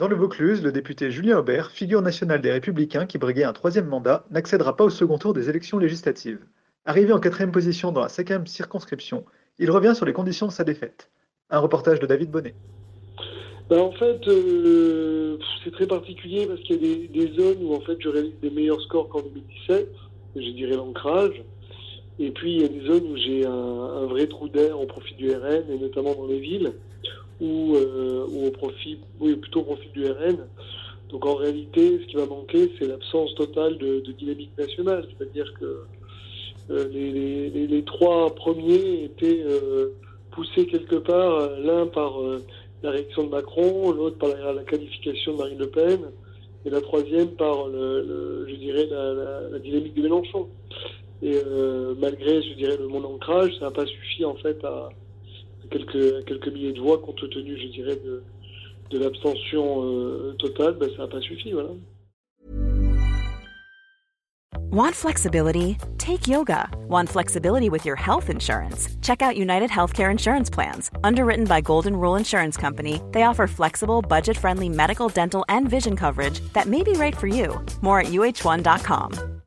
Dans le Vaucluse, le député Julien Aubert, figure nationale des Républicains qui briguait un troisième mandat, n'accédera pas au second tour des élections législatives. Arrivé en quatrième position dans la cinquième circonscription, il revient sur les conditions de sa défaite. Un reportage de David Bonnet. Ben, en fait, euh, c'est très particulier parce qu'il y a des, zones où en fait je réalise des meilleurs scores qu'en 2017, je dirais l'ancrage. Et puis il y a des zones où j'ai un, un, vrai trou d'air au profit du RN, et notamment dans les villes, ou, euh, au profit, oui, plutôt au profit du RN. Donc en réalité, ce qui va manquer, c'est l'absence totale de, dynamique nationale. C'est-à-dire que euh, les, les, les, trois premiers étaient euh, poussés quelque part, l'un par la réaction de Macron, l'autre par la, qualification de Marine Le Pen, et la troisième par, le, je dirais, la, dynamique de Mélenchon. Et euh, malgré, je dirais, le mon ancrage, ça n'a pas suffi en fait à, quelques, quelques milliers de voix compte tenu, je dirais, de, de l'abstention euh, totale, ben, ça n'a pas suffi, voilà. Want flexibility? Take yoga. Want flexibility with your health insurance? Check out United Healthcare Insurance Plans. Underwritten by Golden Rule Insurance Company, they offer flexible, budget friendly medical, dental, and vision coverage that may be right for you. More at uh1.com.